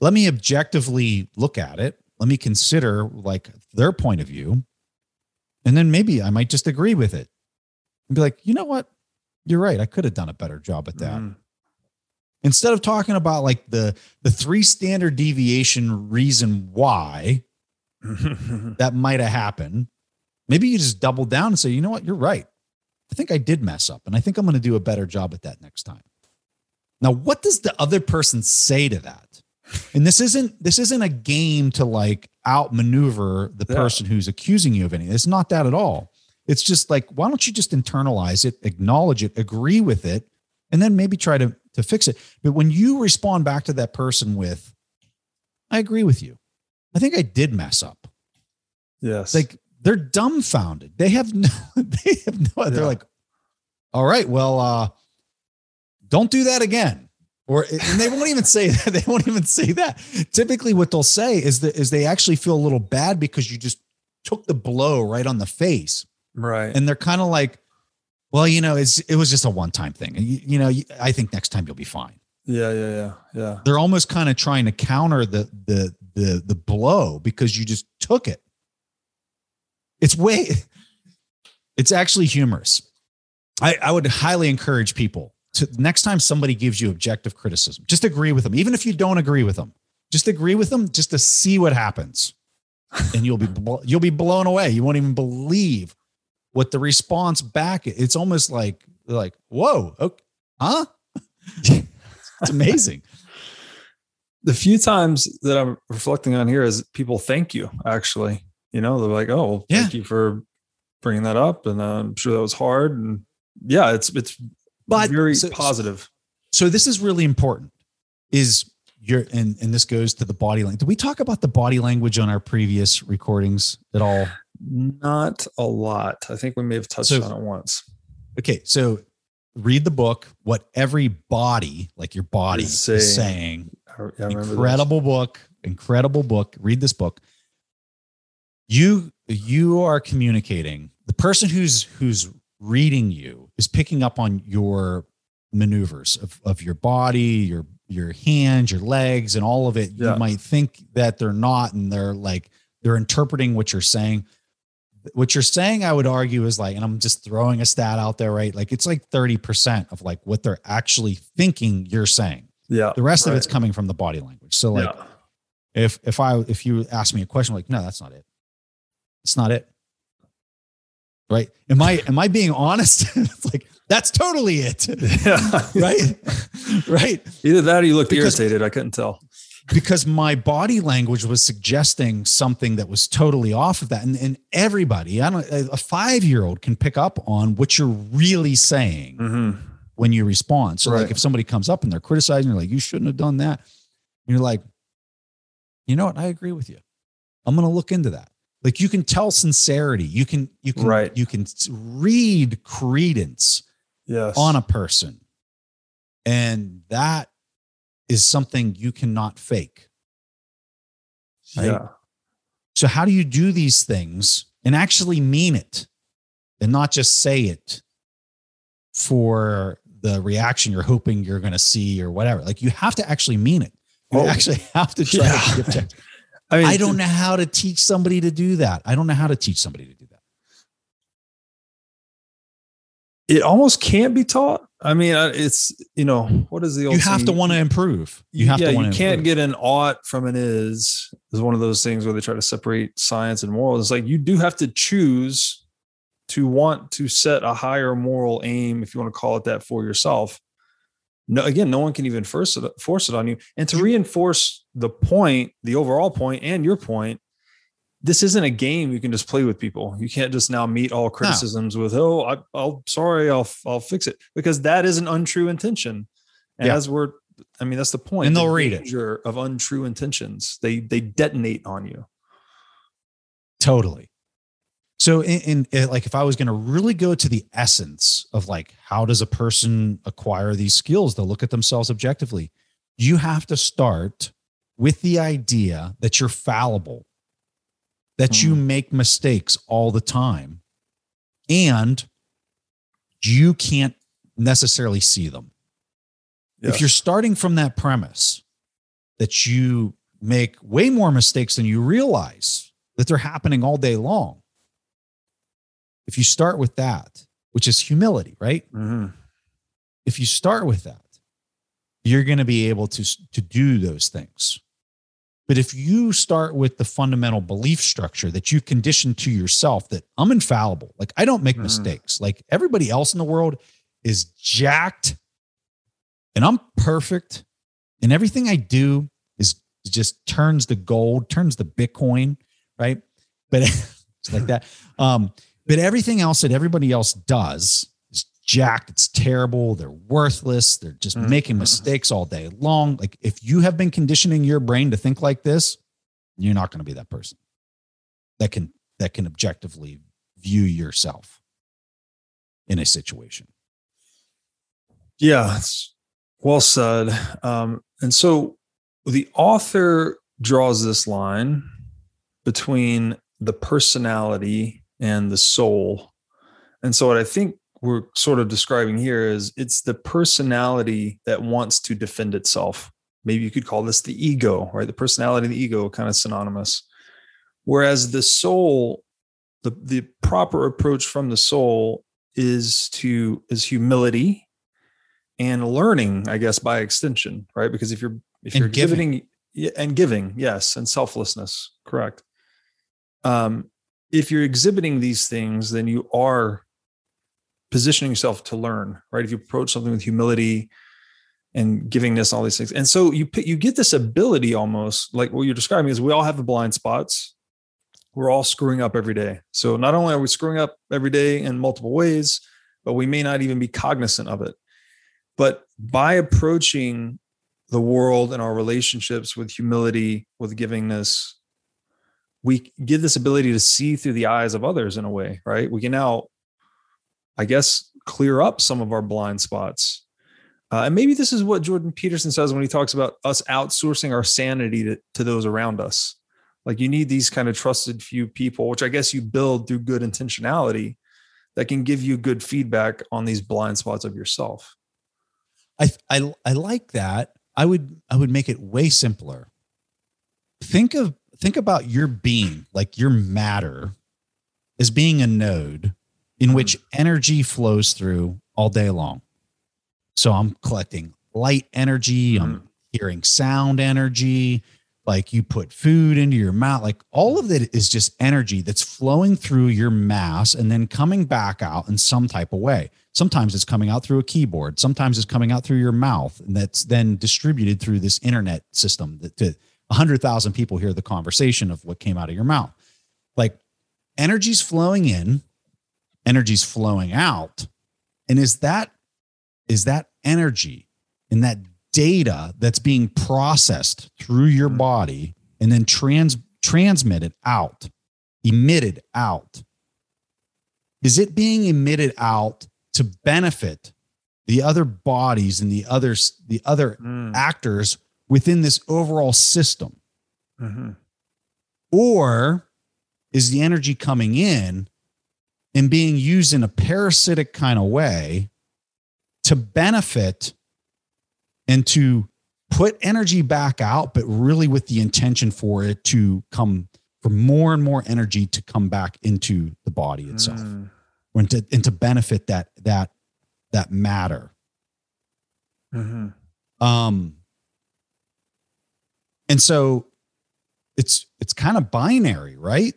Let me objectively look at it. Let me consider like their point of view. And then maybe I might just agree with it and be like, you know what? You're right. I could have done a better job at that Mhm. Instead of talking about like the the three standard deviation reason why that might have happened maybe you just double down and say you know what? You're right. I think i did mess up and i think i'm going to do a better job at that next time. Now what does the other person say to that? And this isn't this isn't a game to like outmaneuver the Yeah. person who's accusing you of anything. It's not that at all. It's just like why don't you just internalize it acknowledge it agree with it and then maybe try to to fix it. But when you respond back to that person with i agree with you. I think i did mess up. Yes. like they're dumbfounded. They have no they have no they're like all right well uh don't do that again. Or and they won't even say that they won't even say that. Typically what they'll say is that is they actually feel a little bad because you just took the blow right on the face. Right. and they're kind of like well you know it's it was just a one-time thing and you, you know you- i think next time you'll be fine yeah. Yeah. Yeah. Yeah. they're almost kind of trying to counter the the the the blow because you just took it it's way it's actually humorous i i would highly encourage people to next time somebody gives you objective criticism just agree with them even if you don't agree with them just agree with them just to see what happens and you'll be you'll be blown away you won't even believe what the response back it's almost like like whoa okay, huh it's amazing the few times that I'm reflecting on here is people thank you actually. You know, they're like, "Oh, well, thank you for bringing that up," and uh, I'm sure that was hard. And yeah, it's it's But- very so- positive. so this is really important is your and and this goes to the body language did we talk about the body language on our previous recordings at all Not a lot. I think we may have touched So- on it once. okay so read the book what every body like your body Is is saying. saying, I, I remember this. incredible book incredible book read this book you you are communicating the person who's who's reading you is picking up on your maneuvers of, of your body your your hands your legs and all of it Yeah. you might think that they're not and they're like they're interpreting what you're saying what you're saying i would argue is like and i'm just throwing a stat out there right like it's like 30% of like what they're actually thinking you're saying Yeah. the rest of it's coming from the body language so like yeah. if if i if you ask me a question like no that's not it it's not it right am i am i being honest it's like that's totally it yeah. right right Either that or you looked Because- irritated. I couldn't tell. Because my body language was suggesting something that was totally off of that. And, and everybody i don't a five year old can pick up on what you're really saying hmm when you respond. So like if somebody comes up and they're criticizing you're like you shouldn't have done that. You're like you know what? I agree with you. I'm going to look into that. Like you can tell sincerity. You can you can Right. you can read credence Yes. on a person. And that is something you cannot fake right? Yeah. so how do you do these things and actually mean it and not just say it for the reaction you're hoping you're going to see or whatever like you have to actually mean it you Oh. actually have to try Yeah. to. I mean, I don't know how to teach somebody to do that. I don't know how to teach somebody to do that. It almost can't be taught. I mean, it's you know what is the old you have saying? to want to improve. You have yeah, to you can't improve. get an ought from an is. Is one of those things where they try to separate science and moral. It's like you do have to choose to want to set a higher moral aim, if you want to call it that, for yourself. No, again, no one can even force it force it on you. And to reinforce the point, the overall point, and your point, this isn't a game you can just play with people. You can't just now meet all criticisms no. with, "Oh, I, will sorry, I'll I'll fix it," because that is an untrue intention. And yeah. as we're, I mean, that's the point. And they'll the read it of untrue intentions. They they detonate on you. Totally. So, in, in, in like, if I was going to really go to the essence of like, how does a person acquire these skills? They'll look at themselves objectively. You have to start with the idea that you're fallible that mm. you hmm. make mistakes all the time and you can't necessarily see them. If you're starting from that premise that you make way more mistakes than you realize that they're happening all day long, if you start with that, which is humility, right? Mm-hmm. If you start with that, you're going to be able to, to do those things. But if you start with the fundamental belief structure that you condition to yourself that I'm infallible, like I don't make mm. mistakes, like everybody else in the world is jacked and I'm perfect and everything I do is just turns the gold, turns the Bitcoin, right? But it's like that. Um, but everything else that everybody else does jacked. It's terrible. They're worthless. They're just mm-hmm. making mistakes all day long. Like if you have been conditioning your brain to think like this, you're not going to be that person that can that can objectively view yourself in a situation. Yeah, well said. Um, and so the author draws this line between the personality and the soul. And so what I think we're sort of describing here is it's the personality that wants to defend itself. Maybe you could call this the ego, right? The personality and the ego kind of synonymous. Whereas the soul, the, the proper approach from the soul is to is humility and learning, I guess, by extension, right? Because if you're if you're giving and giving, yes, and selflessness, correct. Um, if you're exhibiting these things, then you are positioning yourself to learn, right? If you approach something with humility and givingness, all these things. And so you you get this ability almost like what you're describing is we all have the blind spots. We're all screwing up every day. So not only are we screwing up every day in multiple ways, but we may not even be cognizant of it. But by approaching the world and our relationships with humility, with givingness, we get this ability to see through the eyes of others in a way, right? We can now I guess, clear up some of our blind spots. Uh, and maybe this is what Jordan Peterson says when he talks about us outsourcing our sanity to, to those around us. Like you need these kind of trusted few people, which I guess you build through good intentionality that can give you good feedback on these blind spots of yourself. I, I, I like that. I would, I would make it way simpler. Think of, think about your being, like your matter as being a node in mm-hmm. which energy flows through all day long. So I'm collecting light energy, I'm mm-hmm. hearing sound energy, like you put food into your mouth, like all of it is just energy that's flowing through your mass and then coming back out in some type of way. Sometimes it's coming out through a keyboard, sometimes it's coming out through your mouth, and that's then distributed through this internet system that to 100,000 people hear the conversation of what came out of your mouth. Like energy's flowing in energy's flowing out and is that is that energy and that data that's being processed through your mm-hmm. body and then trans transmitted out emitted out is it being emitted out to benefit the other bodies and the others the other mm. actors within this overall system mm-hmm. or is the energy coming in and being used in a parasitic kind of way to benefit and to put energy back out, but really with the intention for it to come for more and more energy to come back into the body itself. Mm. And to, and to benefit that that that matter. Mm-hmm. Um, and so it's it's kind of binary, right?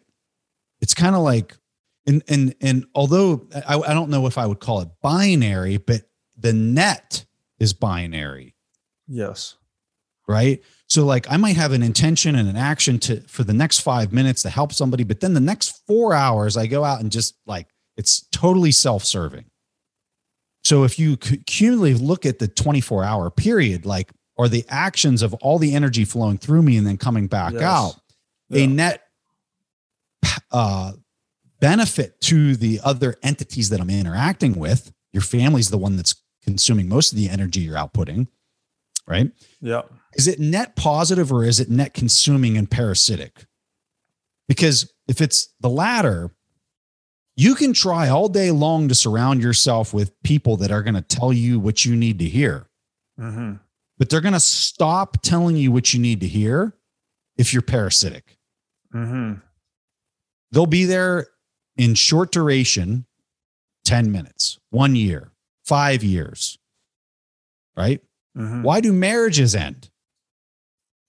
It's kind of like, and and and although I, I don't know if I would call it binary, but the net is binary, Yes. right? So like I might have an intention and an action to for the next five minutes to help somebody, but then the next four hours I go out and just like it's totally self-serving. So if you cu- cumulatively look at the 24 hour period, like or the actions of all the energy flowing through me and then coming back Yes. out, Yeah. a net uh, benefit to the other entities that I'm interacting with. Your family's the one that's consuming most of the energy you're outputting, right? Yeah. Is it net positive or is it net consuming and parasitic? Because if it's the latter, you can try all day long to surround yourself with people that are going to tell you what you need to hear, Mm-hmm. but they're going to stop telling you what you need to hear if you're parasitic. Mm-hmm. They'll be there in short duration 10 minutes, one year, five years, right? Mm-hmm. Why do marriages end?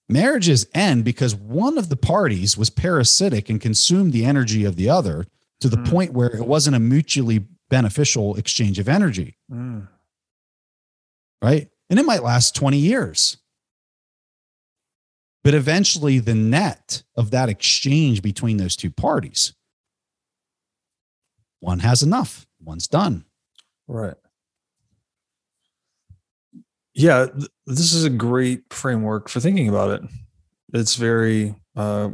Marriages end because one of the parties was parasitic and consumed the energy of the other to the Mhm. point where it wasn't a mutually beneficial exchange of energy, Mm. right? And it might last 20 years. But eventually, the net of that exchange between those two parties, one has enough, one's done. Right. Yeah, th- this is a great framework for thinking about it. It's very uh,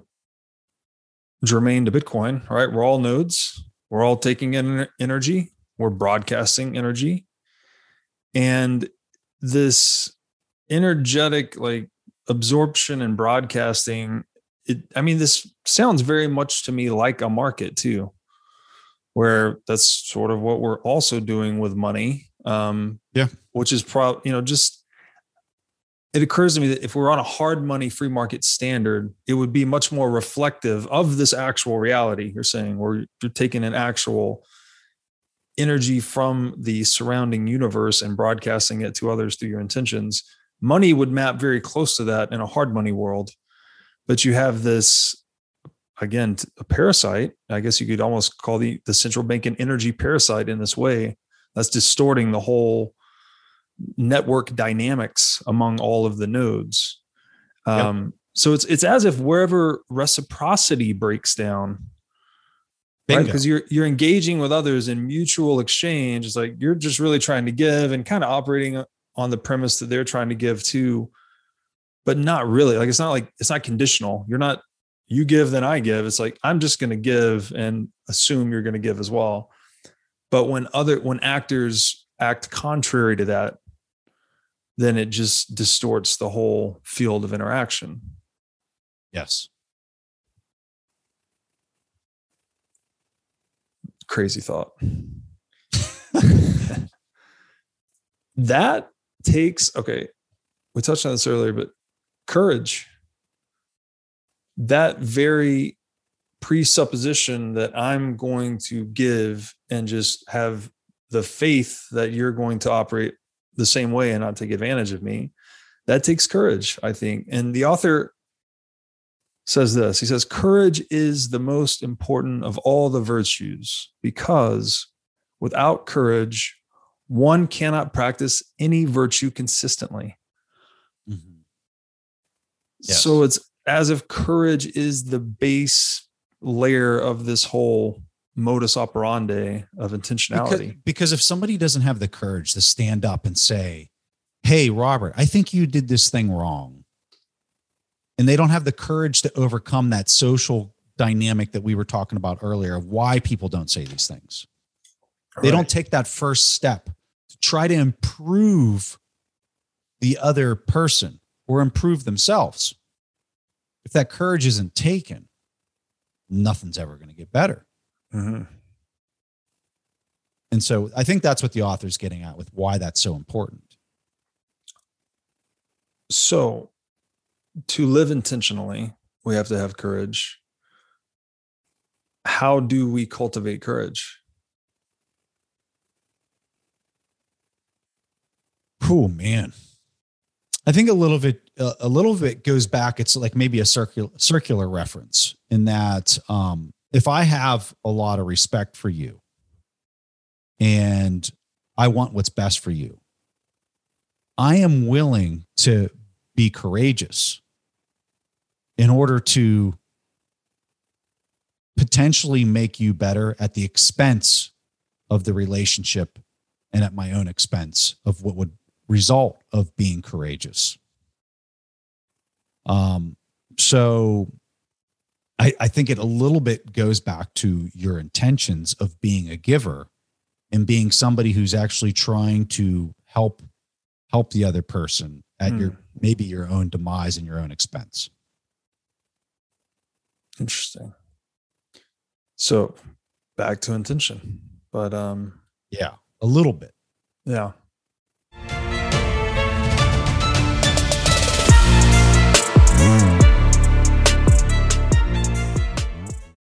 germane to Bitcoin, right? We're all nodes. We're all taking in energy. We're broadcasting energy. And this energetic like absorption and broadcasting, it, I mean, this sounds very much to me like a market too where that's sort of what we're also doing with money. Um, Yeah. which is probably you know just it occurs to me that if we're on a hard money free market standard, it would be much more reflective of this actual reality. You're saying where you're taking an actual energy from the surrounding universe and broadcasting it to others through your intentions. Money would map very close to that in a hard money world, but you have this again a parasite i guess you could almost call the the central bank an energy parasite in this way that's distorting the whole network dynamics among all of the nodes Yep. um so it's it's as if wherever reciprocity breaks down right because you're you're engaging with others in mutual exchange it's like you're just really trying to give and kind of operating on the premise that they're trying to give too but not really like it's not like it's not conditional you're not you give then i give it's like i'm just going to give and assume you're going to give as well but when other when actors act contrary to that then it just distorts the whole field of interaction yes. crazy thought. that takes, okay, we touched on this earlier, but courage, that very presupposition that I'm going to give and just have the faith that you're going to operate the same way and not take advantage of me, that takes courage, I think. And the author says this he says courage is the most important of all the virtues because without courage one cannot practice any virtue consistently Mhm. Yes. so it's as if courage is the base layer of this whole modus operandi of intentionality because if somebody doesn't have the courage to stand up and say, Hey, Robert, I think you did this thing wrong. And they don't have the courage to overcome that social dynamic that we were talking about earlier of why people don't say these things. They don't take that first step to try to improve the other person or improve themselves. If that courage isn't taken, nothing's ever going to get better. Mhm. And so I think that's what the author's getting at with why that's so important. So, to live intentionally, we have to have courage. How do we cultivate courage? Oh man. I think a little bit a little bit goes back. It's like maybe a circular circular reference in that um, if I have a lot of respect for you, and I want what's best for you, I am willing to be courageous in order to potentially make you better at the expense of the relationship and at my own expense of what would result of being courageous. Um, so I, I think it a little bit goes back to your intentions of being a giver and being somebody who's actually trying to help help the other person at your hmm. maybe your own demise and your own expense. Interesting. So back to intention. But um yeah, a little bit. Yeah.